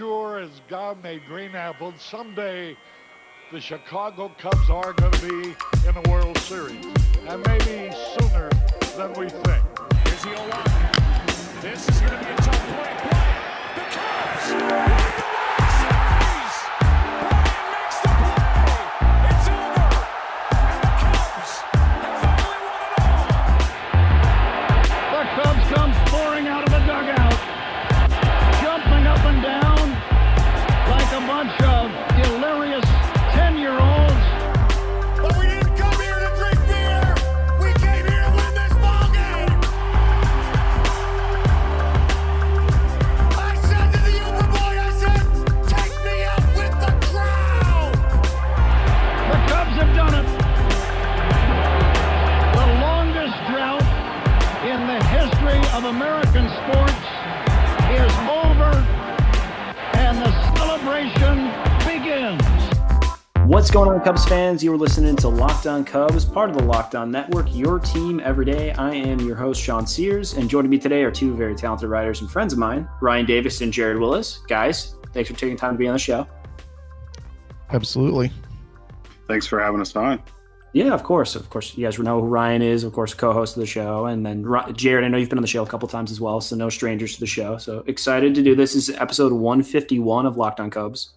sure as God made green apples, someday the Chicago Cubs are going to be in the World Series, and maybe sooner than we think. Here's the 0 This is going to be What's going on, Cubs fans? You are listening to Locked On Cubs, part of the Locked On Network, your team every day. I am your host, Sean Sears, and joining me today are two very talented writers and friends of mine, Ryan Davis and Jared Wyllys. Guys, thanks for taking time to be on the show. Absolutely. Thanks for having us on. Yeah, of course. Of course, you guys know who Ryan is, of course, co host of the show. And then Jared, I know you've been on the show a couple times as well, so no strangers to the show. So excited to do this. This is episode 151 of Locked On Cubs.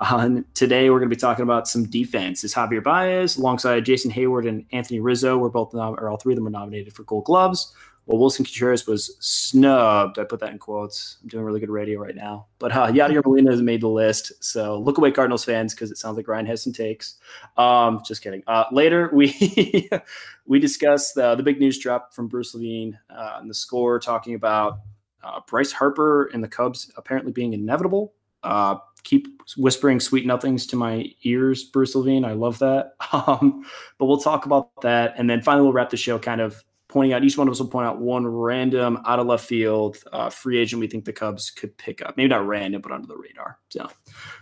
Uh, today we're going to be talking about some defense. Is Javier Baez alongside Jason Heyward and Anthony Rizzo We're both, nom- or all three of them were nominated for Gold Gloves. Well, Willson Contreras was snubbed. I put that in quotes. I'm doing really good radio right now. But uh, Yadier Molina has made the list. So look away, Cardinals fans, because it sounds like Ryan has some takes. Um, just kidding. Uh, later, we we discuss the, the big news drop from Bruce Levine uh, and the score, talking about uh, Bryce Harper and the Cubs apparently being inevitable. Uh, keep whispering sweet nothings to my ears, Bruce Levine. I love that. Um, but we'll talk about that, and then finally we'll wrap the show kind of pointing out each one of us will point out one random out of left field uh, free agent we think the Cubs could pick up. Maybe not random, but under the radar. So,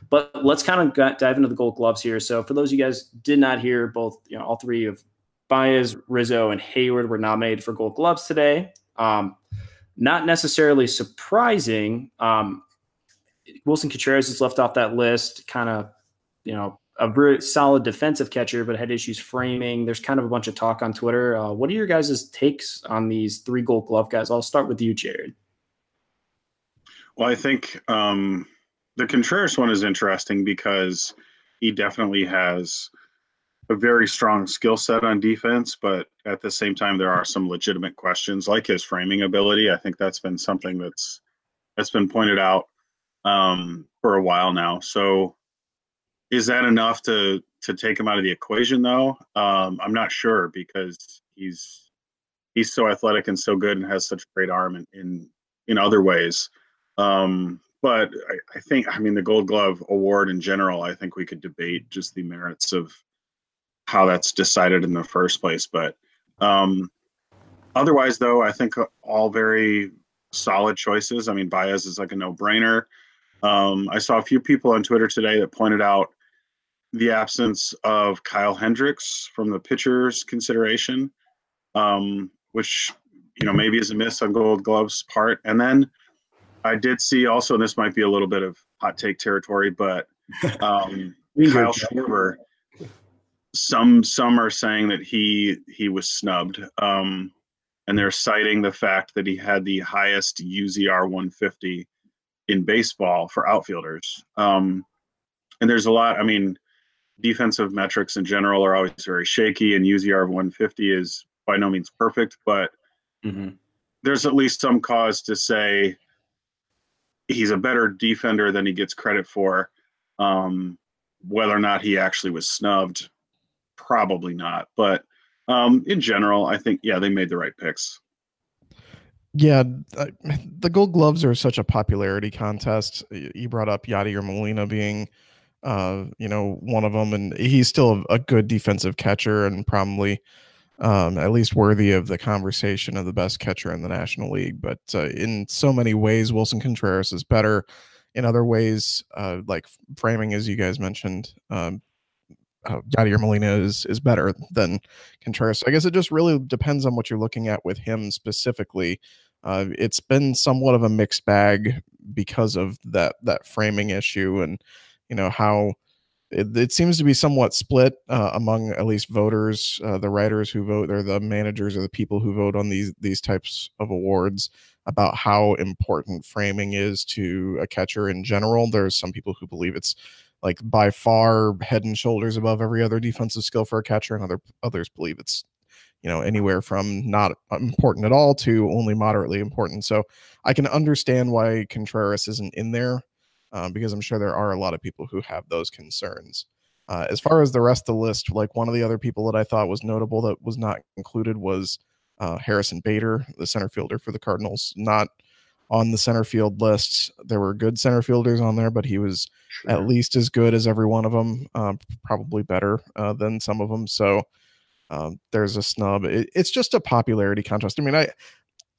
but let's kind of dive into the Gold Gloves here. So, for those of you guys did not hear, both you know all three of Baez, Rizzo, and Heyward were nominated for Gold Gloves today. Um, not necessarily surprising. Um, Willson Contreras is left off that list. Kind of, you know, a very solid defensive catcher, but had issues framing. There's kind of a bunch of talk on Twitter. Uh, what are your guys' takes on these three Gold Glove guys? I'll start with you, Jared. Well, I think um, the Contreras one is interesting because he definitely has a very strong skill set on defense, but at the same time, there are some legitimate questions like his framing ability. I think that's been something that's that's been pointed out um, for a while now. So, is that enough to to take him out of the equation? Though um, I'm not sure because he's he's so athletic and so good and has such great arm in in, in other ways. Um, but I, I think, I mean, the Gold Glove Award in general, I think we could debate just the merits of how that's decided in the first place. But um, otherwise, though, I think all very solid choices. I mean, Baez is like a no-brainer. Um, I saw a few people on Twitter today that pointed out the absence of Kyle Hendricks from the pitchers consideration, um, which you know maybe is a miss on Gold Glove's part. And then I did see also, and this might be a little bit of hot take territory, but um, Kyle Schwarber. Some some are saying that he he was snubbed, um, and they're citing the fact that he had the highest UZR 150 in baseball for outfielders. Um, and there's a lot. I mean, defensive metrics in general are always very shaky, and UZR 150 is by no means perfect, but mm-hmm. there's at least some cause to say he's a better defender than he gets credit for. Um, whether or not he actually was snubbed, probably not. But um, in general, I think yeah, they made the right picks. Yeah, the Gold Gloves are such a popularity contest. You brought up Yadier Molina being, uh, you know, one of them, and he's still a good defensive catcher and probably um, at least worthy of the conversation of the best catcher in the National League. But uh, in so many ways, Willson Contreras is better. In other ways, uh, like framing, as you guys mentioned, um, uh, Yadier Molina is is better than Contreras. I guess it just really depends on what you're looking at with him specifically. Uh, it's been somewhat of a mixed bag because of that that framing issue and you know how it, it seems to be somewhat split uh, among at least voters, uh, the writers who vote, or the managers, or the people who vote on these these types of awards about how important framing is to a catcher in general. There's some people who believe it's like by far head and shoulders above every other defensive skill for a catcher, and other others believe it's you know anywhere from not important at all to only moderately important. So I can understand why Contreras isn't in there um, because I'm sure there are a lot of people who have those concerns. Uh, as far as the rest of the list, like one of the other people that I thought was notable that was not included was uh, Harrison Bader, the center fielder for the Cardinals, not on the center field list. There were good center fielders on there, but he was sure. at least as good as every one of them, uh, probably better uh, than some of them. So um, there's a snub. It, it's just a popularity contest. I mean, I,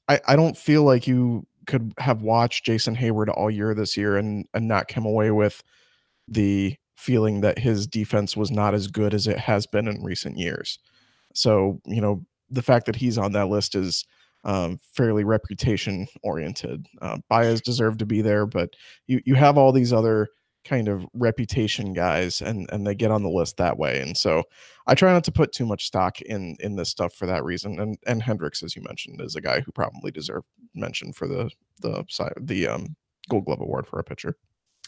I, I don't feel like you could have watched Jason Heyward all year this year and and not come away with the feeling that his defense was not as good as it has been in recent years. So, you know, the fact that he's on that list is um, fairly reputation oriented. Uh, Baez deserved to be there, but you you have all these other kind of reputation guys and and they get on the list that way and so i try not to put too much stock in in this stuff for that reason and and hendricks as you mentioned is a guy who probably deserved mention for the the side the um gold glove award for a pitcher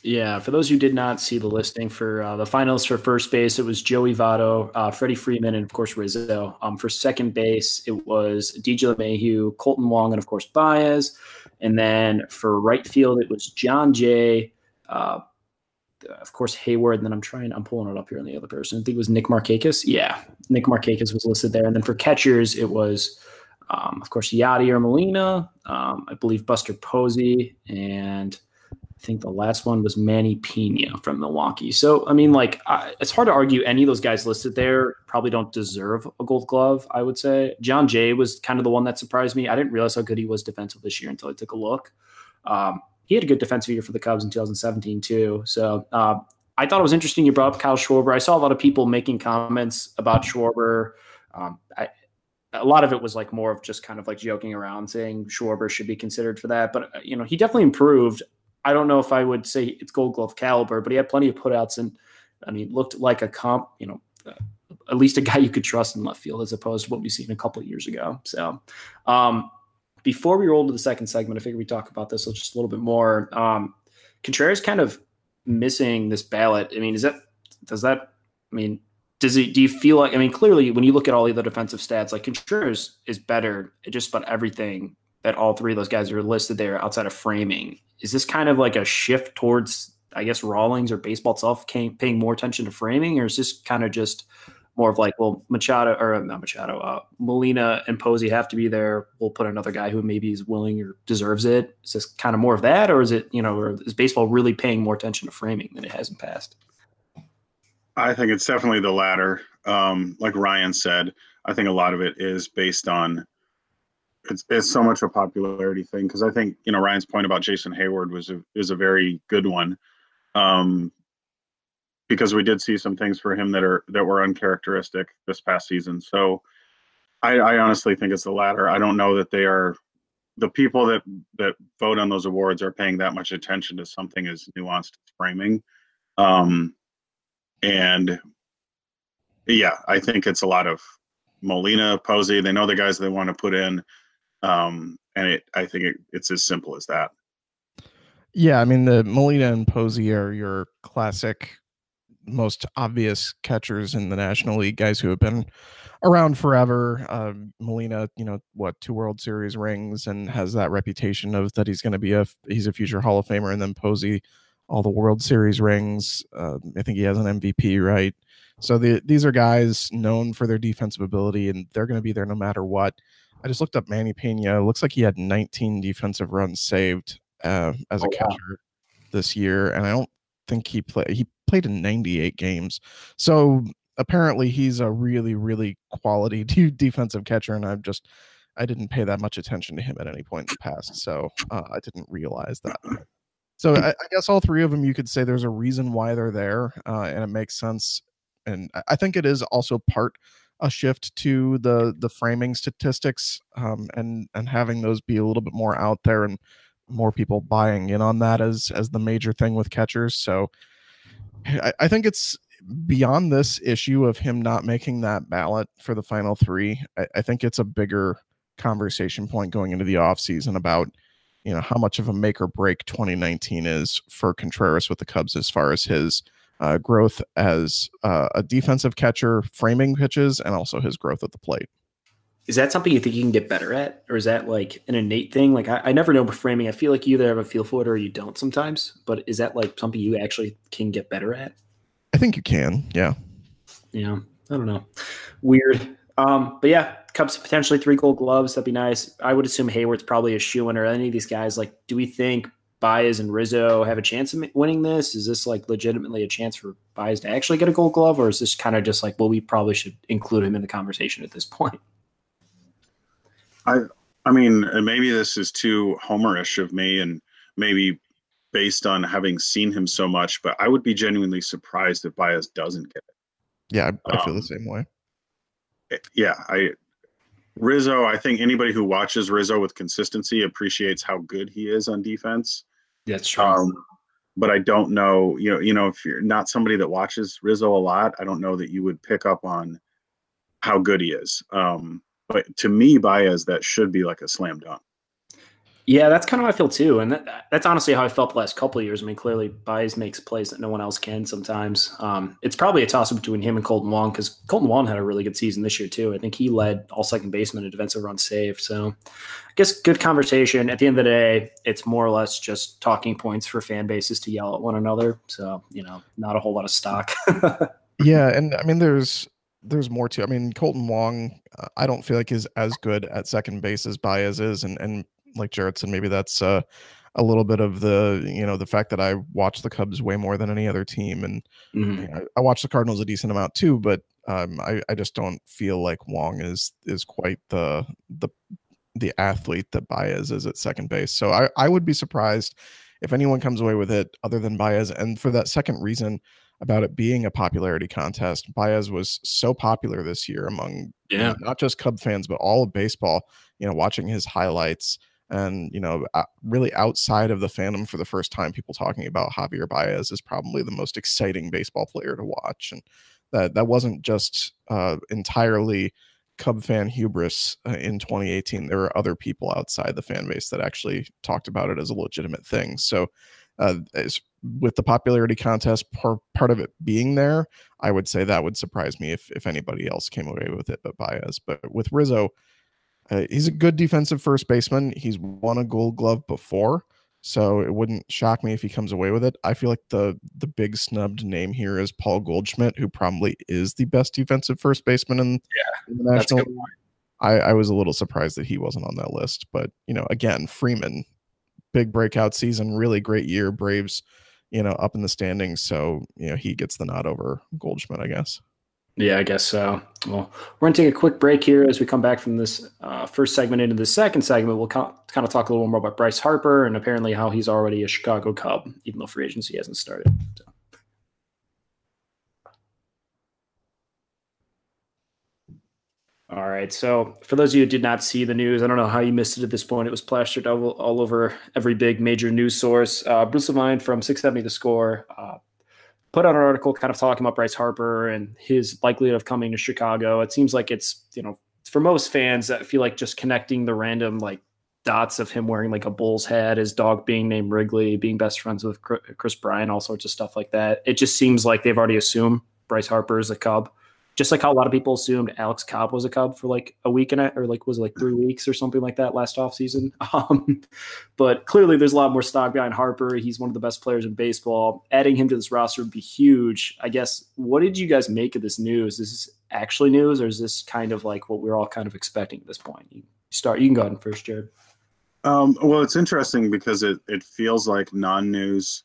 yeah, for those who did not see the listing for uh, the finalists for first base, it was Joey Votto, uh, Freddie Freeman, and of course Rizzo. Um, for second base, it was DJ LeMahieu, Kolten Wong, and of course Baez. And then for right field, it was Jon Jay, uh, of course Heyward, and then I'm trying, I'm pulling it up here on the other person. I think it was Nick Markakis. Yeah, Nick Markakis was listed there. And then for catchers, it was, um, of course, Yadier Molina, um, I believe Buster Posey, and I think the last one was Manny Piña from Milwaukee. So, I mean, like, I, it's hard to argue any of those guys listed there probably don't deserve a gold glove, I would say. Jon Jay was kind of the one that surprised me. I didn't realize how good he was defensive this year until I took a look. Um, he had a good defensive year for the Cubs in 2017 too. So uh, I thought it was interesting you brought up Kyle Schwarber. I saw a lot of people making comments about Schwarber. Um, I, a lot of it was like more of just kind of like joking around, saying Schwarber should be considered for that. But uh, you know, he definitely improved. I don't know if I would say it's Gold Glove caliber, but he had plenty of putouts and I mean, looked like a comp. You know, uh, at least a guy you could trust in left field as opposed to what we've seen a couple of years ago. So. Um, before we roll to the second segment, I figure we talk about this just a little bit more. Um, Contreras kind of missing this ballot. I mean, is that does that? I mean, does it? Do you feel like? I mean, clearly, when you look at all the other defensive stats, like Contreras is better at just about everything that all three of those guys are listed there outside of framing. Is this kind of like a shift towards, I guess, Rawlings or baseball itself paying more attention to framing, or is this kind of just more of like, well, Machado or not Machado, uh, Molina and Posey have to be there. We'll put another guy who maybe is willing or deserves it. Is this kind of more of that, or is it you know, or is baseball really paying more attention to framing than it has in past? I think it's definitely the latter. Um, like Ryan said, I think a lot of it is based on it's, it's so much a popularity thing because I think you know Ryan's point about Jason Heyward was a, is a very good one. Um, because we did see some things for him that are that were uncharacteristic this past season. So I, I honestly think it's the latter. I don't know that they are the people that that vote on those awards are paying that much attention to something as nuanced as framing. Um, and yeah, I think it's a lot of Molina, Posey. They know the guys they want to put in, um, and it. I think it, it's as simple as that. Yeah, I mean the Molina and Posey are your classic most obvious catchers in the National League, guys who have been around forever. Uh, Molina, you know, what two World Series rings and has that reputation of that he's going to be a he's a future Hall of Famer. And then Posey, all the World Series rings. Uh, I think he has an MVP, right? So the, these are guys known for their defensive ability, and they're going to be there no matter what. I just looked up Manny Piña. It looks like he had 19 defensive runs saved uh, as a oh, catcher wow. this year, and I don't think he played. He played in 98 games. So apparently he's a really, really quality defensive catcher. And I've just, I didn't pay that much attention to him at any point in the past. So uh, I didn't realize that. So I, I, guess all three of them, you could say there's a reason why they're there, uh, and it makes sense. And I think it is also part a shift to the the framing statistics um, and and having those be a little bit more out there and more people buying in on that as as the major thing with catchers. So I, I think it's beyond this issue of him not making that ballot for the final three. I, I think it's a bigger conversation point going into the offseason about you know how much of a make or break 2019 is for Contreras with the Cubs as far as his uh, growth as uh, a defensive catcher, framing pitches, and also his growth at the plate. Is that something you think you can get better at, or is that like an innate thing? Like I, I never know framing. I feel like you either have a feel for it or you don't sometimes. But is that like something you actually can get better at? I think you can. Yeah. Yeah. I don't know. Weird. Um, but yeah, Cubs potentially three gold gloves. That'd be nice. I would assume Heyward's probably a shoe in or any of these guys. Like, do we think Baez and Rizzo have a chance of winning this? Is this like legitimately a chance for Baez to actually get a gold glove, or is this kind of just like, well, we probably should include him in the conversation at this point? I I mean, maybe this is too homerish of me, and maybe based on having seen him so much, but I would be genuinely surprised if Baez doesn't get it. Yeah, I, I feel Um, the same way. Yeah, I Rizzo. I think anybody who watches Rizzo with consistency appreciates how good he is on defense. That's true. Um, but I don't know, you know, you know, if you're not somebody that watches Rizzo a lot, I don't know that you would pick up on how good he is. Um, but to me, Baez, that should be like a slam dunk. Yeah, that's kind of how I feel too, and that, that's honestly how I felt the last couple of years. I mean, clearly Baez makes plays that no one else can. Sometimes um, it's probably a toss up between him and Kolten Wong because Kolten Wong had a really good season this year too. I think he led all second basemen in defensive runs saved. So, I guess good conversation. At the end of the day, it's more or less just talking points for fan bases to yell at one another. So, you know, not a whole lot of stock. Yeah, and I mean, there's there's more to. I mean, Kolten Wong, uh, I don't feel like is as good at second base as Baez is, and and like Jared said, maybe that's uh, a little bit of the you know the fact that I watch the Cubs way more than any other team, and Mhm. you know, I watch the Cardinals a decent amount too, but um, I I just don't feel like Wong is is quite the the the athlete that Baez is at second base. So I I would be surprised if anyone comes away with it other than Baez, and for that second reason about it being a popularity contest. Baez was so popular this year among you know, Yeah. not just Cub fans but all of baseball. You know, watching his highlights and you know, uh, really outside of the fandom for the first time, people talking about Javier Baez is probably the most exciting baseball player to watch, and that that wasn't just uh, entirely Cub fan hubris uh, in 2018. There were other people outside the fan base that actually talked about it as a legitimate thing. So, uh, as, with the popularity contest par- part of it being there, I would say that would surprise me if if anybody else came away with it but Baez. But with Rizzo, uh, he's a good defensive first baseman. He's won a Gold Glove before, so it wouldn't shock me if he comes away with it. I feel like the the big snubbed name here is Paul Goldschmidt, who probably is the best defensive first baseman in, in the national. I, I was a little surprised that he wasn't on that list, but you know, again, Freeman, big breakout season, really great year. Braves, you know, up in the standings, so you know he gets the nod over Goldschmidt, I guess. Yeah, I guess so. Well, we're going to take a quick break here as we come back from this uh, first segment into the second segment. We'll kind of talk a little more about Bryce Harper and apparently how he's already a Chicago Cub, even though free agency hasn't started. So. All right. So, for those of you who did not see the news, I don't know how you missed it at this point. It was plastered all, all over every big major news source. Uh, Bruce Levine from 670 The Score uh, put out an article kind of talking about Bryce Harper and his likelihood of coming to Chicago. It seems like it's, you know, for most fans, I feel like just connecting the random like dots of him wearing like a bull's head, his dog being named Wrigley, being best friends with Kris Bryant, all sorts of stuff like that. It just seems like they've already assumed Bryce Harper is a Cub. Just like how a lot of people assumed Alex Cobb was a Cub for like a week and a, or like was like three weeks or something like that last offseason. Um, but clearly, there's a lot more stock behind Harper. He's one of the best players in baseball. Adding him to this roster would be huge. I guess. What did you guys make of this news? Is this actually news, or is this kind of like what we're all kind of expecting at this point? You start. You can go ahead and first, Jared. Um, well, it's interesting because it it feels like non-news,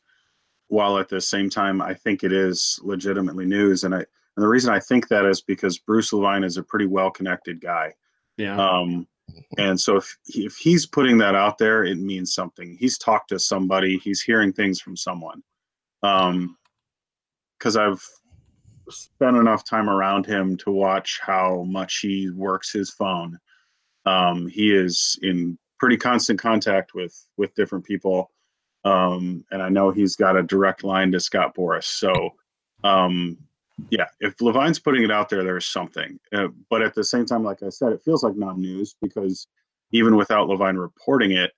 while at the same time I think it is legitimately news, and I and the reason I think that is because Bruce Levine is a pretty well-connected guy. Yeah. Um, and so if if he's putting that out there, it means something. He's talked to somebody. He's hearing things from someone. Um, because I've spent enough time around him to watch how much he works his phone. Um, he is in pretty constant contact with with different people. Um, and I know he's got a direct line to Scott Boras. So, um, yeah, if Levine's putting it out there, there's something. Uh, but at the same time, like I said, it feels like non-news because even without Levine reporting it,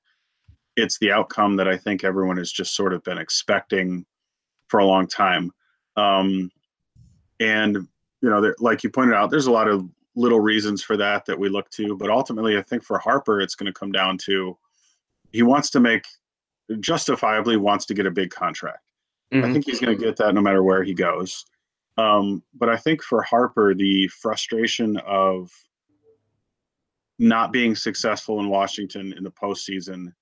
it's the outcome that I think everyone has just sort of been expecting for a long time. Um, and you know, there, like you pointed out, there's a lot of little reasons for that that we look to, but ultimately, I think for Harper, it's going to come down to he wants to make justifiably wants to get a big contract. Mm-hmm. I think he's going to get that no matter where he goes. Um, but I think for Harper, the frustration of not being successful in Washington in the postseason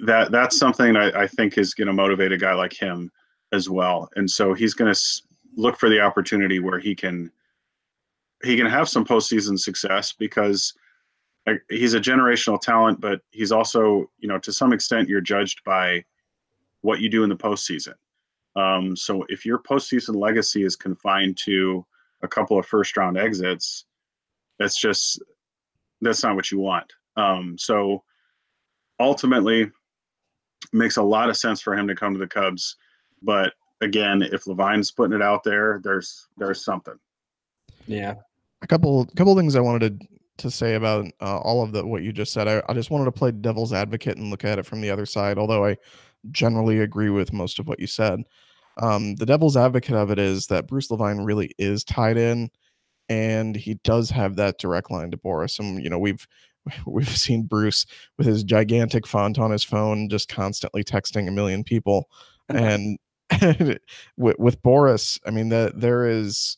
that that's something I, I think is going to motivate a guy like him as well. And so he's going to look for the opportunity where he can he can have some postseason success because he's a generational talent, but he's also, you know, to some extent, you're judged by what you do in the postseason. Um, so if your postseason legacy is confined to a couple of first round exits, that's just that's not what you want. Um, so ultimately, makes a lot of sense for him to come to the Cubs. But again, if Levine's putting it out there, there's there's something. Yeah, a couple couple things I wanted to to say about uh, all of the what you just said. I, I just wanted to play devil's advocate and look at it from the other side. Although I generally agree with most of what you said. Um, the devil's advocate of it is that Bruce Levine really is tied in, and he does have that direct line to Boras. And you know we've we've seen Bruce with his gigantic font on his phone, just constantly texting a million people, and with, with Boras, I mean that there is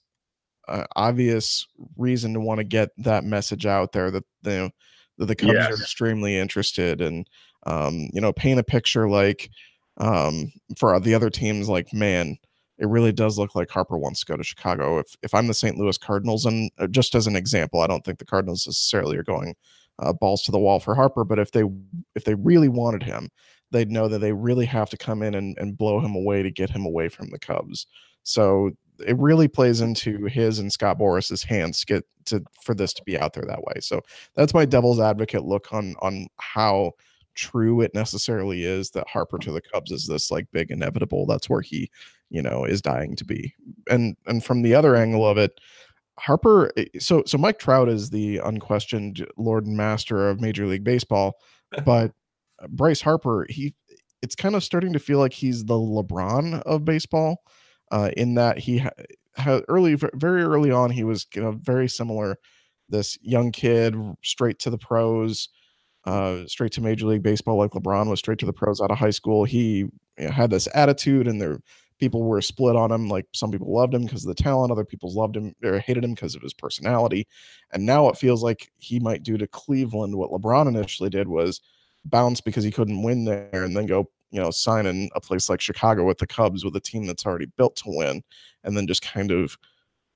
uh, obvious reason to want to get that message out there that the that the Cubs yes. are extremely interested and um, you know paint a picture like um, for the other teams like man it really does look like Harper wants to go to Chicago. If if I'm the St. Louis Cardinals, and uh, just as an example, I don't think the Cardinals necessarily are going uh, balls to the wall for Harper, but if they if they really wanted him, they'd know that they really have to come in and, and blow him away to get him away from the Cubs. So it really plays into his and Scott Boras's hands to get to for this to be out there that way. So that's my devil's advocate look on on how true it necessarily is that Harper to the Cubs is this like big inevitable. That's where he, you know, is dying to be. And and from the other angle of it, Harper eh, so so Mike Trout is the unquestioned lord and master of Major League Baseball, but Bryce Harper, he it's kind of starting to feel like he's the LeBron of baseball uh, in that he had ha- early, very early on, he was you know very similar. This young kid, straight to the pros, uh, straight to Major League Baseball, like LeBron was straight to the pros out of high school. He you know, had this attitude, and there people were split on him. Like some people loved him because of the talent, other people loved him or hated him because of his personality. And now it feels like he might do to Cleveland what LeBron initially did was bounce because he couldn't win there, and then go you know, sign in a place like Chicago with the Cubs with a team that's already built to win, and then just kind of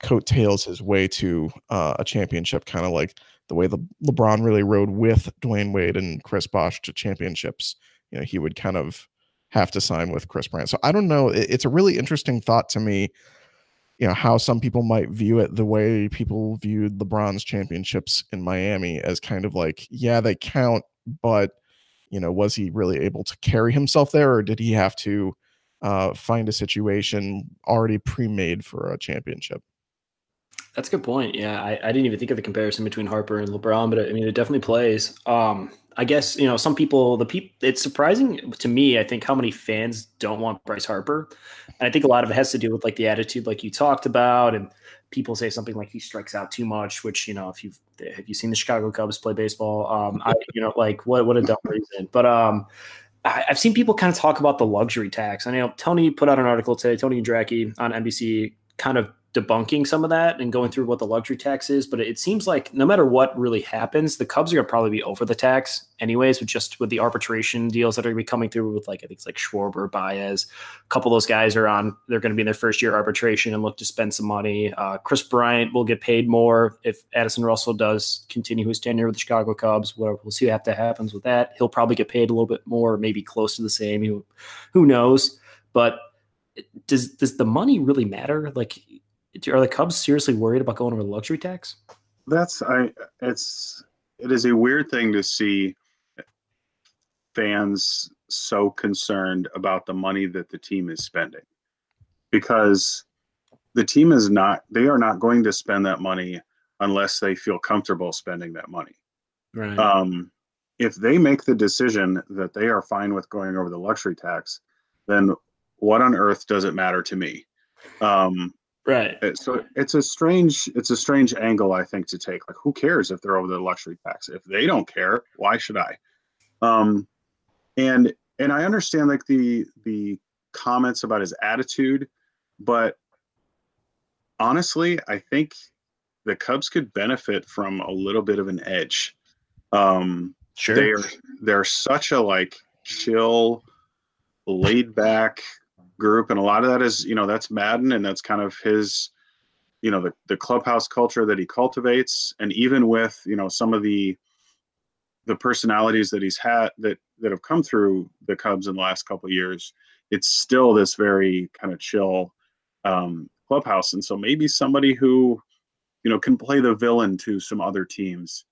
coattails his way to uh, a championship, kind of like the way the LeBron really rode with Dwyane Wade and Chris Bosh to championships. You know, he would kind of have to sign with Kris Bryant. So I don't know. it's a really interesting thought to me. You know how some people might view it the way people viewed LeBron's championships in Miami as kind of like, yeah, they count, but you know, was he really able to carry himself there, or did he have to uh, find a situation already pre-made for a championship? That's a good point. Yeah, I, I, didn't even think of the comparison between Harper and LeBron, but I mean, it definitely plays. Um, I guess you know some people. The people. It's surprising to me. I think how many fans don't want Bryce Harper, and I think a lot of it has to do with like the attitude, like you talked about, and people say something like he strikes out too much, which you know, if you've have you seen the Chicago Cubs play baseball, um, I you know, like what what a dumb reason. But um, I, have seen people kind of talk about the luxury tax. I know Tony put out an article today, Tony Andracki on NBC, kind of debunking some of that and going through what the luxury tax is. But it seems like no matter what really happens, the Cubs are to probably be over the tax anyways, with just with the arbitration deals that are going to be coming through with like, I think it's like Schwarber, Baez. A couple of those guys are on, they're going to be in their first year arbitration and look to spend some money. Uh, Kris Bryant will get paid more if Addison Russell does continue his tenure with the Chicago Cubs. We'll, we'll see what happens with that. He'll probably get paid a little bit more, maybe close to the same. Who, who knows? But does does the money really matter? Like are the Cubs seriously worried about going over the luxury tax? That's I. It's it is a weird thing to see fans so concerned about the money that the team is spending because the team is not they are not going to spend that money unless they feel comfortable spending that money Right. um, if they make the decision that they are fine with going over the luxury tax then what on earth does it matter to me um, right. so it's a strange it's a strange angle i think to take like who cares if they're over the luxury tax if they don't care why should i um and and i understand like the the comments about his attitude but honestly i think the cubs could benefit from a little bit of an edge um Sure. they're they're such a like chill laid back group and a lot of that is you know that's Maddon and that's kind of his you know the, the clubhouse culture that he cultivates. And even with you know some of the the personalities that he's had that that have come through the cubs in the last couple of years it's still this very kind of chill um, clubhouse. And so maybe somebody who you know can play the villain to some other teams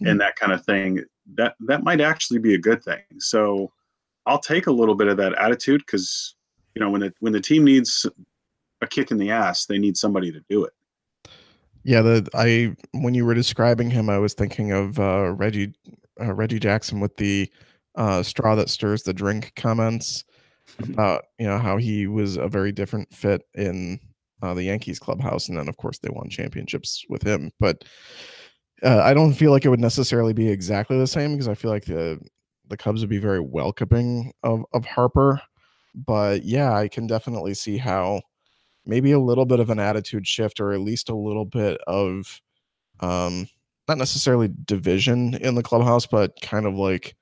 and that kind of thing that that might actually be a good thing. So i'll take a little bit of that attitude because you know when the when the team needs a kick in the ass they need somebody to do it Yeah, the I when you were describing him, I was thinking of uh, Reggie uh, Reggie Jackson with the uh, straw that stirs the drink comments Mhm. about you know how he was a very different fit in uh, the Yankees clubhouse, and then of course they won championships with him. But uh, I don't feel like it would necessarily be exactly the same because I feel like the the Cubs would be very welcoming of of Harper. But yeah, I can definitely see how maybe a little bit of an attitude shift or at least a little bit of um not necessarily division in the clubhouse but kind of like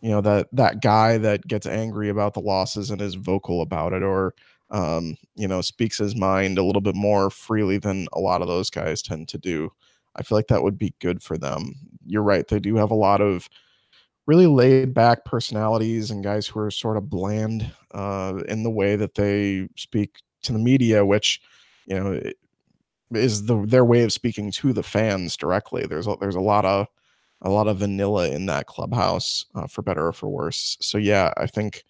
you know that that guy that gets angry about the losses and is vocal about it or um you know speaks his mind a little bit more freely than a lot of those guys tend to do. I feel like that would be good for them. You're right they do have a lot of really laid back personalities and guys who are sort of bland uh, in the way that they speak to the media, which you know is the their way of speaking to the fans directly. There's a, there's a lot of a lot of vanilla in that clubhouse, uh, for better or for worse. So yeah, I think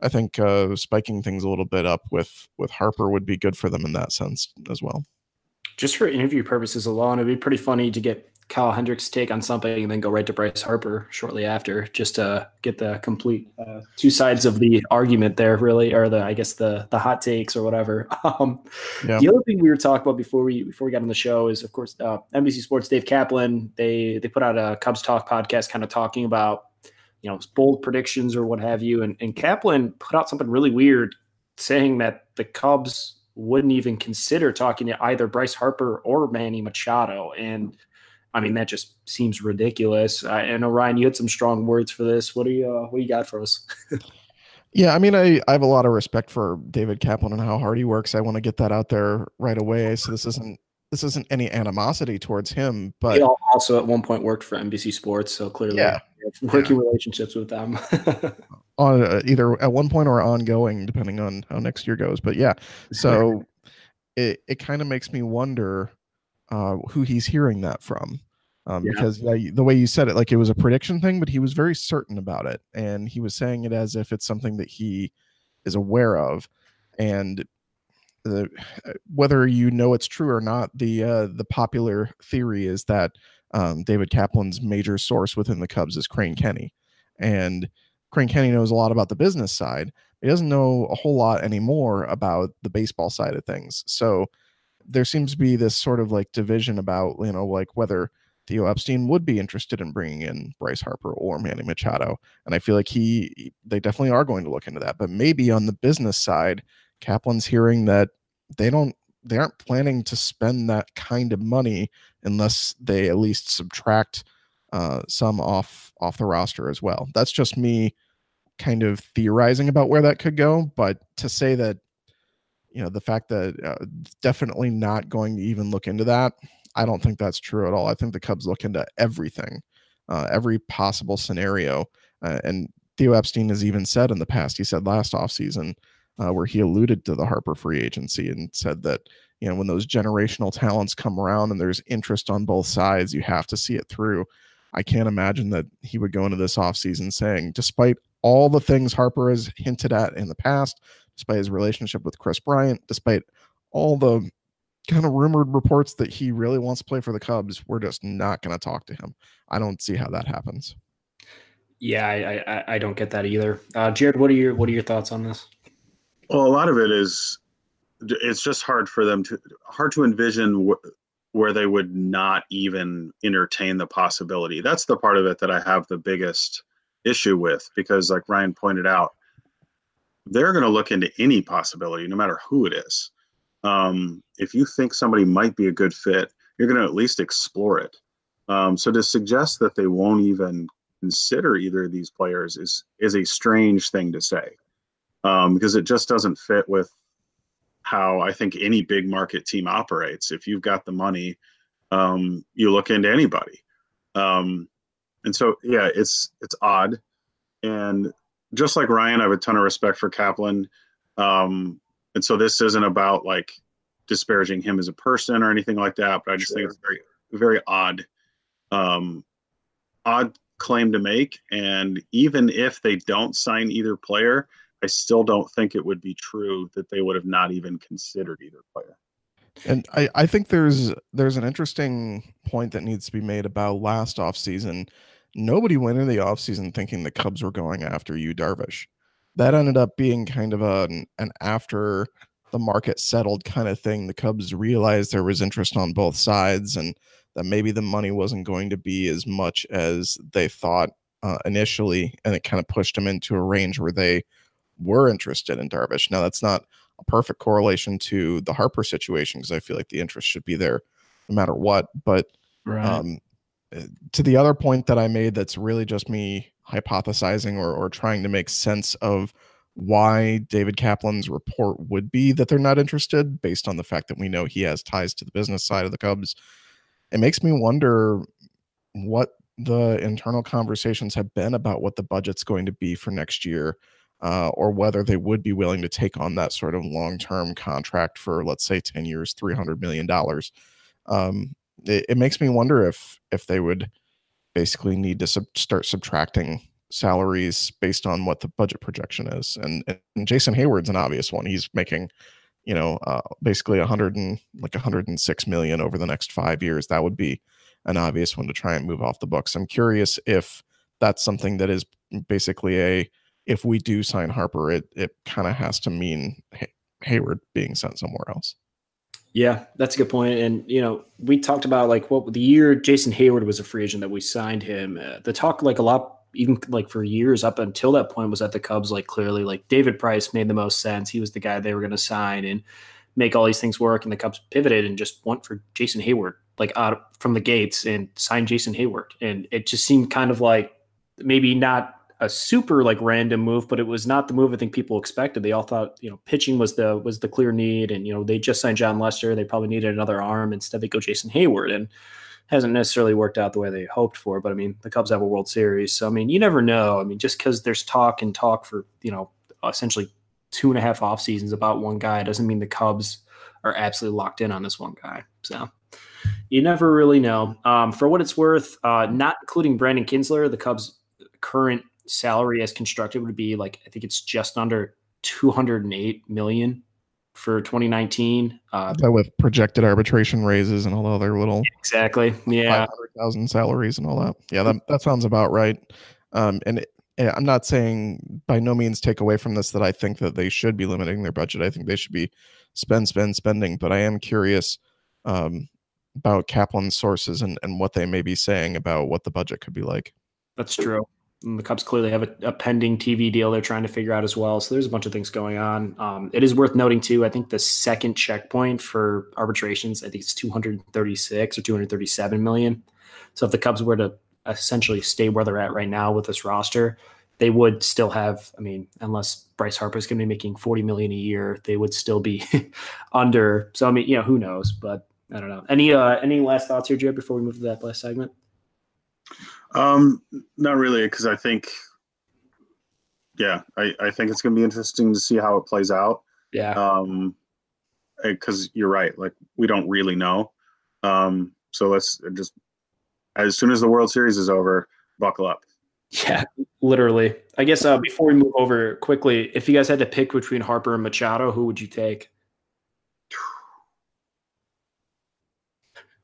I think uh, spiking things a little bit up with with Harper would be good for them in that sense as well. Just for interview purposes alone, it'd be pretty funny to get Kyle Hendricks' take on something and then go right to Bryce Harper shortly after, just to get the complete uh, two sides of the argument there, really, or the I guess the the hot takes or whatever. Um, Yeah. The other thing we were talking about before we before we got on the show is, of course, uh, NBC Sports Dave Kaplan. They they put out a Cubs Talk podcast, kind of talking about you know bold predictions or what have you, and and Kaplan put out something really weird, saying that the Cubs wouldn't even consider talking to either Bryce Harper or Manny Machado, and I mean that just seems ridiculous. I, I know Ryan, you had some strong words for this. What do you uh, what do you got for us? Yeah, I mean, I, I have a lot of respect for David Kaplan and how hard he works. I want to get that out there right away. So this isn't this isn't any animosity towards him, but He also at one point worked for NBC Sports, so clearly Yeah. working relationships with them. on uh, either at one point or ongoing, depending on how next year goes. But yeah, so it it kind of makes me wonder uh, who he's hearing that from. Um, Yeah. Because yeah, the way you said it, like it was a prediction thing, but he was very certain about it, and he was saying it as if it's something that he is aware of, and the, whether you know it's true or not, the uh, the popular theory is that um, David Kaplan's major source within the Cubs is Crane Kenney, and Crane Kenney knows a lot about the business side. He doesn't know a whole lot anymore about the baseball side of things. So there seems to be this sort of like division about you know like whether Theo Epstein would be interested in bringing in Bryce Harper or Manny Machado, and I feel like he they definitely are going to look into that. But maybe on the business side, Kaplan's hearing that they don't they aren't planning to spend that kind of money unless they at least subtract uh, some off off the roster as well. That's just me kind of theorizing about where that could go. But to say that, you know, the fact that uh, definitely not going to even look into that, I don't think that's true at all. I think the Cubs look into everything, uh, every possible scenario. Uh, and Theo Epstein has even said in the past, he said last offseason, uh, where he alluded to the Harper free agency and said that, you know, when those generational talents come around and there's interest on both sides, you have to see it through. I can't imagine that he would go into this offseason saying, despite all the things Harper has hinted at in the past, despite his relationship with Kris Bryant, despite all the kind of rumored reports that he really wants to play for the Cubs, we're just not going to talk to him. I don't see how that happens. Yeah, I, I, I don't get that either. Uh, Jared, what are your what are your thoughts on this? Well, a lot of it is it's just hard for them to hard to envision wh- where they would not even entertain the possibility. That's the part of it that I have the biggest issue with because, like Ryan pointed out, they're going to look into any possibility, no matter who it is. Um, if you think somebody might be a good fit, you're going to at least explore it. Um, so to suggest that they won't even consider either of these players is is a strange thing to say um, because it just doesn't fit with how I think any big market team operates. If you've got the money, um, you look into anybody. Um, and so, yeah, it's it's odd. And just like Ryan, I have a ton of respect for Kaplan. Um, and so this isn't about like disparaging him as a person or anything like that. But I just sure. think it's very very odd, um, odd claim to make. And even if they don't sign either player, I still don't think it would be true that they would have not even considered either player. And I, I think there's there's an interesting point that needs to be made about last offseason. Nobody went into the offseason thinking the Cubs were going after Yu Darvish. That ended up being kind of an, an after the market settled kind of thing. The Cubs realized there was interest on both sides and that maybe the money wasn't going to be as much as they thought uh, initially. And it kind of pushed them into a range where they were interested in Darvish. Now, that's not a perfect correlation to the Harper situation because I feel like the interest should be there no matter what. But right. um, to the other point that I made, that's really just me hypothesizing or, or trying to make sense of why David Kaplan's report would be that they're not interested based on the fact that we know he has ties to the business side of the Cubs. It makes me wonder what the internal conversations have been about what the budget's going to be for next year uh, or whether they would be willing to take on that sort of long-term contract for, let's say, ten years, three hundred million dollars. Um, it, it, makes me wonder if if they would basically need to sub- start subtracting salaries based on what the budget projection is. And, and Jason Heyward's an obvious one. He's making, you know, uh, basically a hundred and like 106 million over the next five years. That would be an obvious one to try and move off the books. I'm curious if that's something that is basically a if we do sign Harper, it it kind of has to mean Hay- Heyward being sent somewhere else. Yeah, that's a good point. And you know, we talked about like what the year Jason Heyward was a free agent that we signed him. Uh, the talk like a lot even like for years up until that point was that the Cubs like clearly like David Price made the most sense. He was the guy they were going to sign and make all these things work. And the Cubs pivoted and just went for Jason Heyward like out from the gates and signed Jason Heyward. And it just seemed kind of like maybe not a super like random move, but it was not the move I think people expected. They all thought you know pitching was the was the clear need, and you know they just signed Jon Lester. They probably needed another arm. Instead, they go Jason Heyward, and hasn't necessarily worked out the way they hoped for. But I mean, the Cubs have a World Series, so I mean, you never know. I mean, just because there's talk and talk for you know essentially two and a half off seasons about one guy doesn't mean the Cubs are absolutely locked in on this one guy. So you never really know. Um, for what it's worth, uh, not including Brandon Kintzler, the Cubs' current salary as constructed would be like I think it's just under 208 million for 2019. Uh, with projected arbitration raises and all the other little exactly, yeah, 500,000 salaries and all that. Yeah, that that sounds about right. Um, and it, I'm not saying by no means take away from this that I think that they should be limiting their budget. I think they should be spend, spend, spending. But I am curious um, about Kaplan's sources and, and what they may be saying about what the budget could be like. That's true. And the Cubs clearly have a, a, pending TV deal they're trying to figure out as well. So there's a bunch of things going on. Um, it is worth noting too. I think the second checkpoint for arbitrations, I think it's 236 or 237 million. So if the Cubs were to essentially stay where they're at right now with this roster, they would still have. I mean, unless Bryce Harper is going to be making 40 million a year, they would still be under. So I mean, you know, who knows? But I don't know. Any uh, any last thoughts here, Jed, before we move to that last segment? Um, not really, because I think, yeah, I, I think it's going to be interesting to see how it plays out. Yeah. Um, because you're right, like we don't really know. Um, so let's just as soon as the World Series is over, buckle up. Yeah, literally. I guess uh, before we move over quickly, if you guys had to pick between Harper and Machado, who would you take?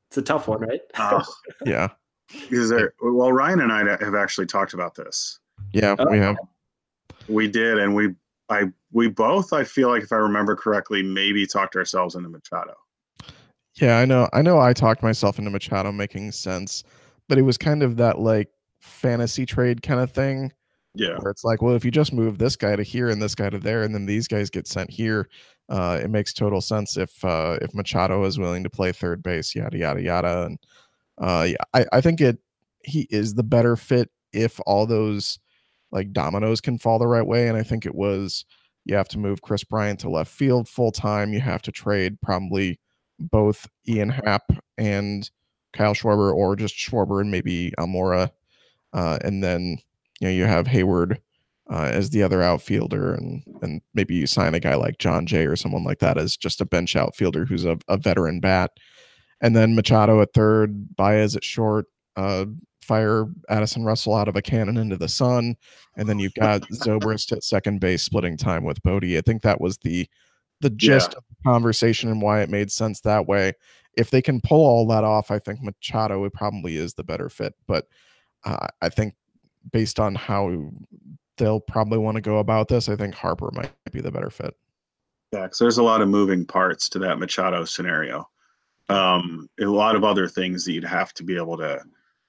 It's a tough one, right? Uh, Yeah. Because there, well, Ryan and I have actually talked about this. Yeah, we have. We did, and we, I, we both, I feel like if I remember correctly, maybe talked ourselves into Machado. Yeah, I know. I know I talked myself into Machado making sense, but it was kind of that like fantasy trade kind of thing Yeah, where it's like, well, if you just move this guy to here and this guy to there, and then these guys get sent here, uh, it makes total sense if uh, if Machado is willing to play third base, yada yada yada. And uh, yeah, I, I think it he is the better fit if all those like dominoes can fall the right way. And I think it was you have to move Kris Bryant to left field full time. You have to trade probably both Ian Happ and Kyle Schwarber, or just Schwarber and maybe Almora. Uh, and then you know you have Heyward uh, as the other outfielder, and and maybe you sign a guy like Jon Jay or someone like that as just a bench outfielder who's a, a veteran bat, and then Machado at third, Baez at short, uh, fire Addison Russell out of a cannon into the sun, and then you've got Zobrist at second base splitting time with Bote. I think that was the the gist of the conversation and why it made sense that way. If they can pull all that off, I think Machado probably is the better fit. But uh, I think based on how they'll probably want to go about this, I think Harper might be the better fit. yeah. Because there's a lot of moving parts to that Machado scenario. Um, a lot of other things that you'd have to be able to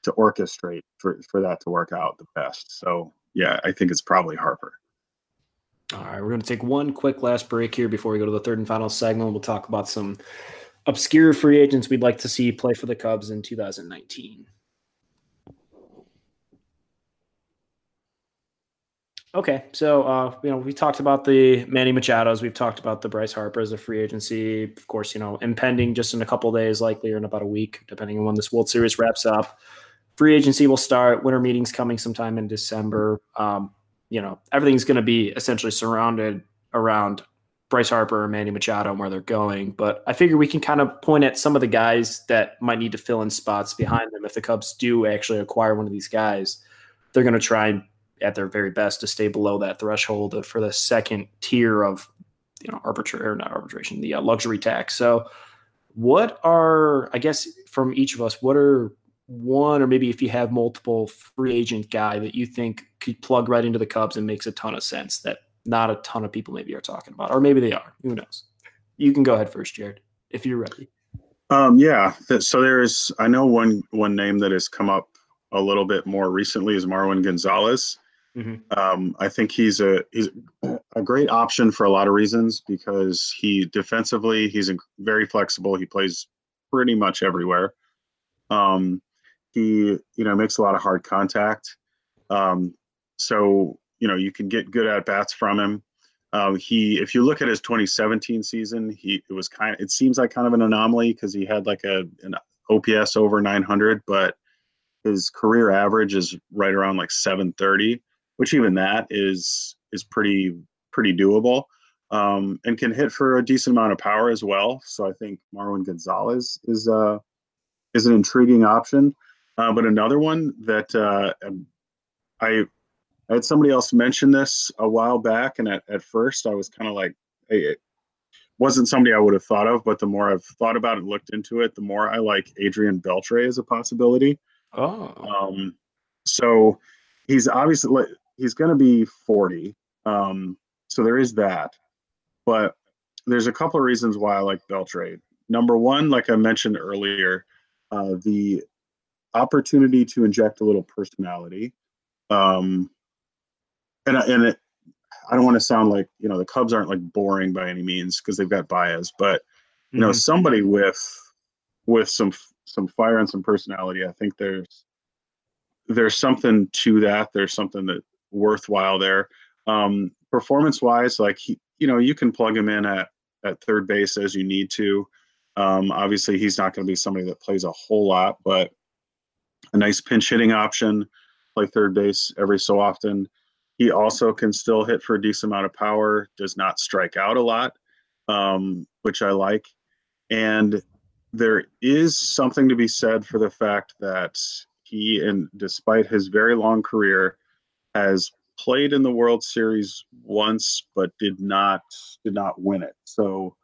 to orchestrate for for that to work out the best. So yeah, I think it's probably Harper. All right, we're going to take one quick last break here before we go to the third and final segment. We'll talk about some obscure free agents we'd like to see play for the Cubs in 2019. Okay, so uh, you know we talked about the Manny Machado's, we've talked about the Bryce Harper as a free agency. Of course, you know impending just in a couple days, likely or in about a week, depending on when this World Series wraps up. Free agency will start. Winter meetings coming sometime in December. Um, you know everything's going to be essentially surrounded around Bryce Harper and Manny Machado and where they're going. But I figure we can kind of point at some of the guys that might need to fill in spots behind them if the Cubs do actually acquire one of these guys. They're going to try at their very best to stay below that threshold for the second tier of you know arbitration or not arbitration the uh, luxury tax. So what are i guess from each of us what are one or maybe if you have multiple free agent guy that you think could plug right into the cubs and makes a ton of sense that not a ton of people maybe are talking about? Or maybe they are. Who knows? You can go ahead first jared if you're ready. Um, yeah. So there's, I know one one name that has come up a little bit more recently is Marwin Gonzalez. Mhm. Um, I think he's a he's a great option for a lot of reasons because he defensively he's very flexible. He plays pretty much everywhere. Um, he you know makes a lot of hard contact. Um, so you know you can get good at bats from him. Um, he, if you look at his 2017 season, he it was kind of it seems like kind of an anomaly because he had like a an OPS over 900, but his career average is right around like 730, which even that is is pretty pretty doable, um, and can hit for a decent amount of power as well. So I think Marwin Gonzalez is uh is an intriguing option. Uh, but another one that uh, I I had somebody else mention this a while back, and at, at first I was kind of like, hey, it wasn't somebody I would have thought of, but the more I've thought about it, and looked into it, the more I like Adrian Beltre as a possibility. oh Um, so he's obviously he's going to be 40. Um, so there is that, but there's a couple of reasons why I like Beltre. Number one, like I mentioned earlier, uh, the opportunity to inject a little personality. Um, and I- and it, I don't want to sound like you know the Cubs aren't like boring by any means because they've got Baez, but you know Mhm. somebody with with some some fire and some personality. I think there's there's something to that. There's something that worthwhile there. Um, performance wise, like he, you know, you can plug him in at at third base as you need to. Um, obviously, he's not going to be somebody that plays a whole lot, but a nice pinch hitting option, play third base every so often. He also can still hit for a decent amount of power, does not strike out a lot, um, which I like. And there is something to be said for the fact that he, and despite his very long career, has played in the World Series once, but did not did not win it. So,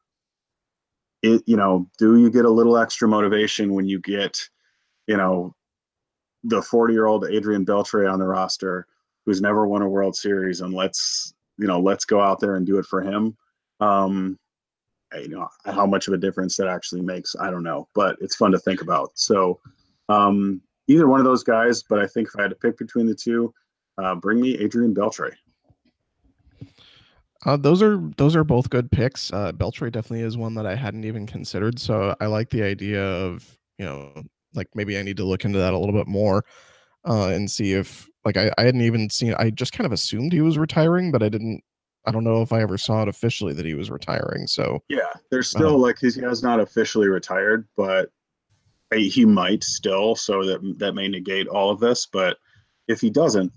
it you know, do you get a little extra motivation when you get, you know, the 40 year old Adrian Beltre on the roster who's never won a World Series, and let's you know let's go out there and do it for him. Um, you know how much of a difference that actually makes, I don't know, but it's fun to think about. So. Um, either one of those guys, but I think if I had to pick between the two, uh, bring me Adrian Beltre. Uh, those are those are both good picks. Uh, Beltre definitely is one that I hadn't even considered. So I like the idea of you know like maybe I need to look into that a little bit more uh, and see if like I, I hadn't even seen. I just kind of assumed he was retiring, but I didn't. I don't know if I ever saw it officially that he was retiring. So yeah, there's still uh, like he has not officially retired, but he might still. So that that may negate all of this. But if he doesn't,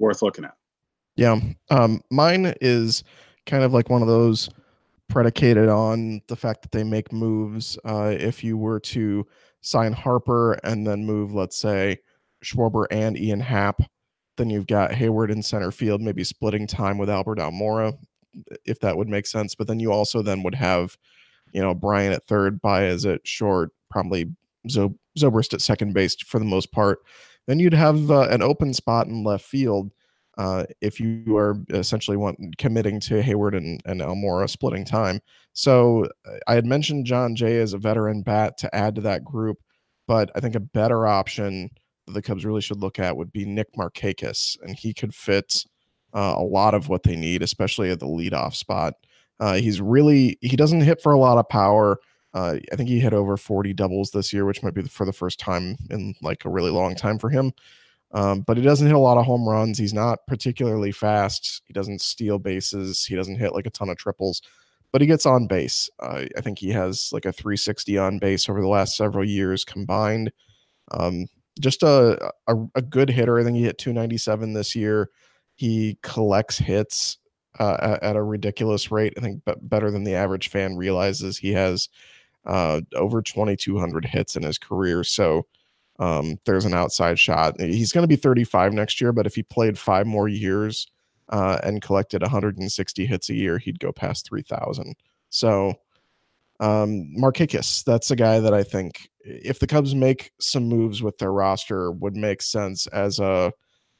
worth looking at. Yeah. Um, mine is kind of like one of those predicated on the fact that they make moves. Uh, if you were to sign Harper and then move, let's say, Schwarber and Ian Happ, then you've got Heyward in center field, maybe splitting time with Albert Almora, if that would make sense. But then you also then would have, you know, Bryant at third, Baez at short, probably Zobrist at second base for the most part. Then you'd have uh, an open spot in left field uh, if you are essentially want, committing to Heyward and, and Almora splitting time. So I had mentioned Jon Jay as a veteran bat to add to that group, but I think a better option that the Cubs really should look at would be Nick Markakis, and he could fit uh, a lot of what they need, especially at the leadoff spot. Uh, he's really he doesn't hit for a lot of power. Uh, I think he hit over 40 doubles this year, which might be for the first time in like a really long time for him. Um, but he doesn't hit a lot of home runs. He's not particularly fast. He doesn't steal bases. He doesn't hit like a ton of triples, but he gets on base. Uh, I think he has like a 360 on base over the last several years combined. Um, just a, a, a good hitter. I think he hit 297 this year. He collects hits uh, at a ridiculous rate. I think better than the average fan realizes. He has uh, over 2,200 hits in his career. So um, there's an outside shot. He's going to be 35 next year, but if he played five more years uh, and collected 160 hits a year, he'd go past 3,000. So um, Markakis, that's a guy that I think if the Cubs make some moves with their roster, would make sense as a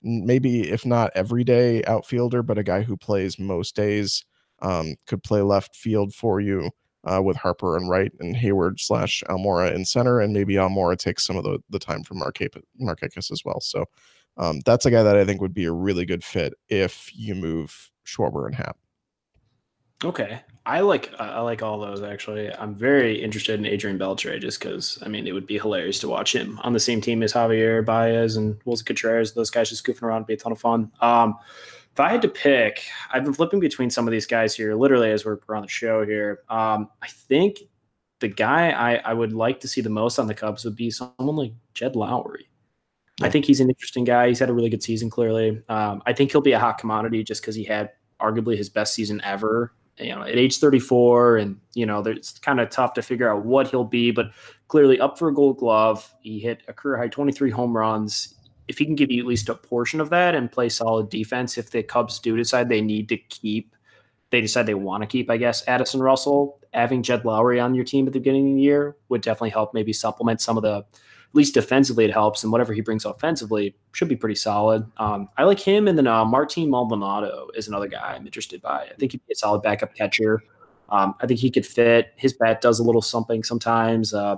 maybe if not everyday outfielder, but a guy who plays most days. Um, could play left field for you uh, with Harper and Wright and Heyward slash Almora in center, and maybe Almora takes some of the, the time from Marquez as well. So um, that's a guy that I think would be a really good fit if you move Schwarber and Happ. Okay, I like I like all those actually. I'm very interested in Adrian Beltre just because I mean it would be hilarious to watch him on the same team as Javier Baez and Willson Contreras. Those guys just goofing around, would be a ton of fun. Um, if I had to pick, I've been flipping between some of these guys here, literally as we're, on the show here. Um, I think the guy I, I would like to see the most on the Cubs would be someone like Jed Lowrie. Yeah. I think he's an interesting guy. He's had a really good season, clearly. Um, I think he'll be a hot commodity just because he had arguably his best season ever. You know, at age 34, and you know, it's kind of tough to figure out what he'll be, but clearly up for a Gold Glove. He hit a career high 23 home runs if he can give you at least a portion of that and play solid defense, if the Cubs do decide they need to keep, they decide they want to keep, I guess, Addison Russell, having Jed Lowrie on your team at the beginning of the year would definitely help maybe supplement some of the, at least defensively, it helps. And whatever he brings offensively should be pretty solid. Um, I like him. And then uh, Martin Maldonado is another guy I'm interested by. I think he'd be a solid backup catcher. Um, I think he could fit. His bat does a little something sometimes. Uh,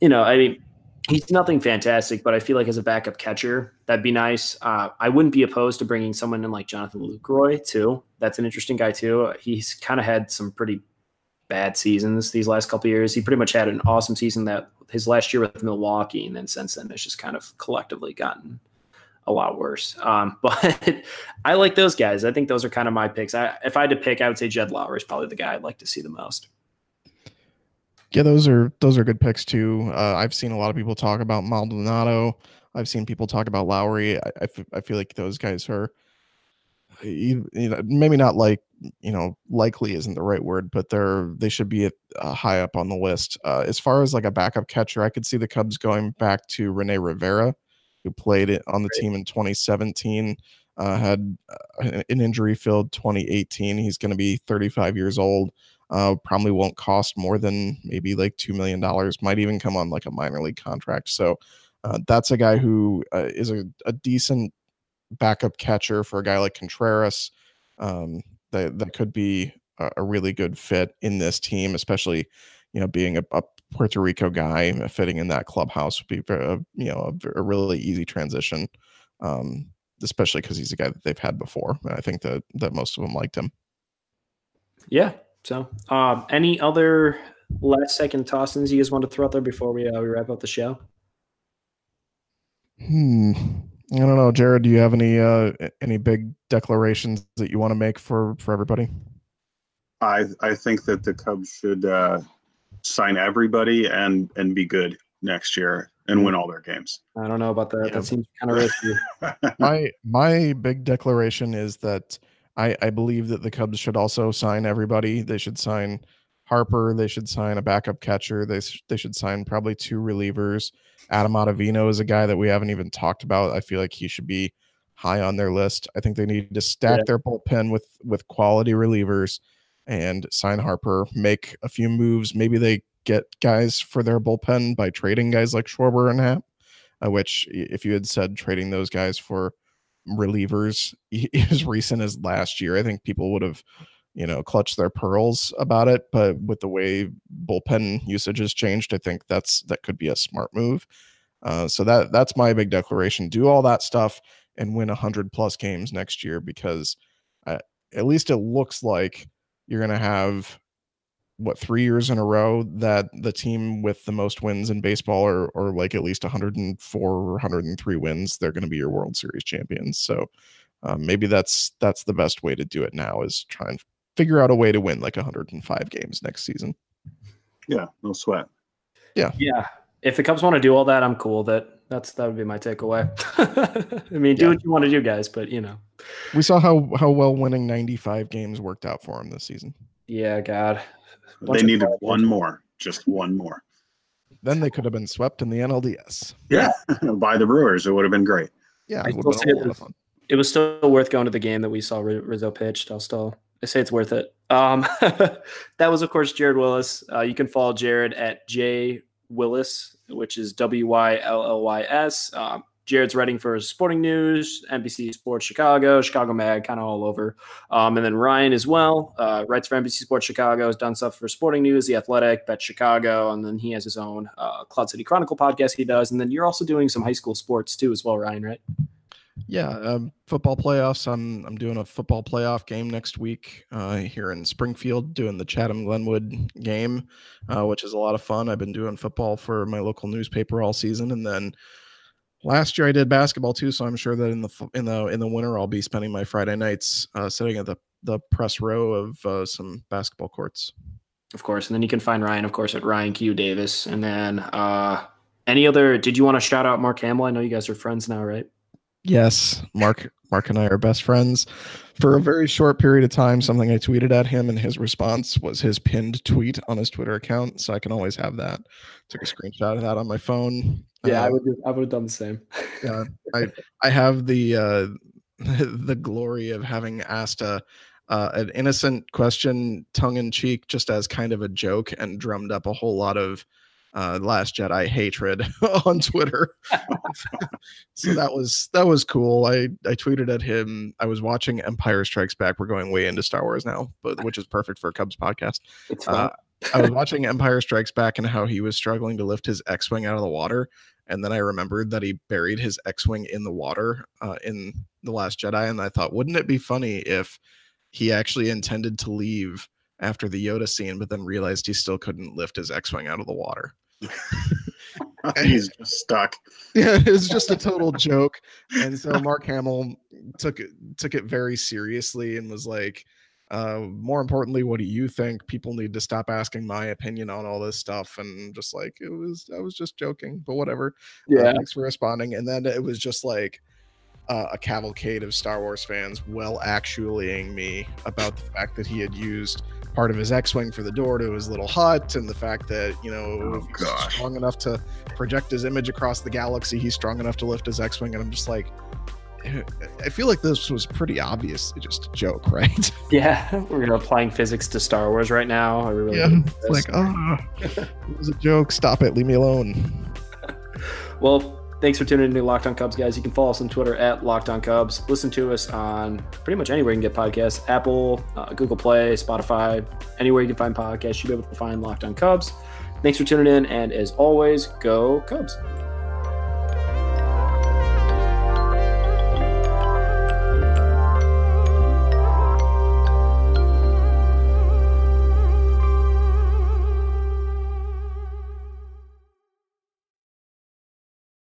you know, I mean, he's nothing fantastic, but I feel like as a backup catcher, that'd be nice. Uh, I wouldn't be opposed to bringing someone in like Jonathan Lucroy too. That's an interesting guy too. He's kind of had some pretty bad seasons these last couple years. He pretty much had an awesome season that his last year with Milwaukee, and then since then it's just kind of collectively gotten a lot worse. Um, but I like those guys. I think those are kind of my picks. I, if I had to pick, I would say Jed Lowrie is probably the guy I'd like to see the most. Yeah, those are those are good picks too. Uh, I've seen a lot of people talk about Maldonado. I've seen people talk about Lowrie. I, I, f- I feel like those guys are you you know, maybe not like you know likely isn't the right word, but they're they should be at, uh, high up on the list. Uh, as far as like a backup catcher, I could see the Cubs going back to Rene Rivera, who played it on the team in 2017. Uh, had uh, an injury filled 2018. He's going to be 35 years old. Uh, probably won't cost more than maybe like two million dollars. Might even come on like a minor league contract. So uh, that's a guy who uh, is a, a decent backup catcher for a guy like Contreras. Um, that that could be a, a really good fit in this team, especially you know being a, a Puerto Rico guy uh, fitting in that clubhouse would be very, uh, you know a, a really easy transition. Um, especially because he's a guy that they've had before. And I think that that most of them liked him. Yeah. So, um, any other last second toss-ins you guys want to throw out there before we uh, we wrap up the show? Hmm. I don't know, Jared. Do you have any uh any big declarations that you want to make for for everybody? I I think that the Cubs should uh, sign everybody and and be good next year and win all their games. I don't know about that. Yeah. That seems kind of risky. my my big declaration is that I I believe that the Cubs should also sign everybody. They should sign Harper. They should sign a backup catcher. They they should sign probably two relievers. Adam Ottavino is a guy that we haven't even talked about. I feel like he should be high on their list. I think they need to stack Yeah. their bullpen with with quality relievers and sign Harper. Make a few moves. Maybe they get guys for their bullpen by trading guys like Schwarber and Happ. Uh, which, if you had said trading those guys for relievers as recent as last year, I think people would have, you know, clutched their pearls about it. But with the way bullpen usage has changed, I think that's that could be a smart move. Uh, so that that's my big declaration. Do all that stuff and win hundred plus games next year because uh, at least it looks like you're going to have what three years in a row that the team with the most wins in baseball or or like at least 104 or 103 wins they're going to be your world series champions so um, maybe that's that's the best way to do it now is try and figure out a way to win like 105 games next season yeah, no sweat. yeah. Yeah. If the Cubs want to do all that, I'm cool. with That that's that would be my takeaway. I mean, do Yeah. what you want to do, guys. But you know, we saw how how well winning 95 games worked out for him this season yeah, God. Bunch They needed one more, just one more. then they could have been swept in the nlds Yeah, by the Brewers, it would have been great. yeah it would have been a lot of fun It was still worth going to the game that we saw Ri- Rizzo pitched. I'll still I say it's worth it. Um, that was of course Jared Wyllys. Uh, you can follow Jared at J Wyllys, which is W Y L L Y S. Um, Jared's writing for Sporting News, NBC Sports Chicago, Chicago Mag, kind of all over. Um, and then Ryan as well uh, writes for NBC Sports Chicago, has done stuff for Sporting News, The Athletic, Bet Chicago, and then he has his own uh, Cloud City Chronicle podcast he does. And then you're also doing some high school sports too, as well, Ryan, right? Yeah, um, football playoffs. I'm I'm doing a football playoff game next week uh, here in Springfield, doing the Chatham Glenwood game, uh, which is a lot of fun. I've been doing football for my local newspaper all season, and then last year I did basketball too. So I'm sure that in the in the in the winter I'll be spending my Friday nights uh, sitting at the the press row of uh, some basketball courts. of course. And then you can find Ryan, of course, at Ryan Q Davis. And then uh any other did you want to shout out Mark Hamill? I know you guys are friends now, right? Yes, Mark Mark and I are best friends. For a very short period of time, something I tweeted at him and his response was his pinned tweet on his Twitter account. So I can always have that. Took a screenshot of that on my phone. Yeah, Uh, would I would have done the same. yeah, I I have the uh the glory of having asked a uh, an innocent question tongue in cheek just as kind of a joke and drummed up a whole lot of uh last jedi hatred on twitter. So that was that was cool. I i tweeted at him. I was watching empire strikes back. We're going way into star wars now but which is perfect for a cubs podcast. Uh, I was watching Empire Strikes Back and how he was struggling to lift his X-wing out of the water, and then I remembered that he buried his X-wing in the water uh, in the Last Jedi, and I thought, wouldn't it be funny if he actually intended to leave after the Yoda scene, but then realized he still couldn't lift his X-wing out of the water? He's just stuck. Yeah, it was just a total joke, and so Mark Hamill took it took it very seriously and was like. Uh, more importantly, what do you think? People need to stop asking my opinion on all this stuff, and just like it was, I was just joking, but whatever. Uh, thanks for responding. And then it was just like uh, a cavalcade of Star Wars fans well actualing me about the fact that he had used part of his X-wing for the door to his little hut, and the fact that you know Oh, he's strong enough to project his image across the galaxy, he's strong enough to lift his X-wing, and I'm just like. I feel like this was pretty obviously just a joke, right? Yeah, we're applying physics to Star Wars right now. Are we really Yeah, doing it's this? like, oh, it was a joke. Stop it. Leave me alone. Well, thanks for tuning in to Locked On Cubs, guys. You can follow us on Twitter at Locked On Cubs. Listen to us on pretty much anywhere you can get podcasts Apple, uh, Google Play, Spotify, anywhere you can find podcasts. You'll be able to find Locked On Cubs. Thanks for tuning in. And as always, go Cubs.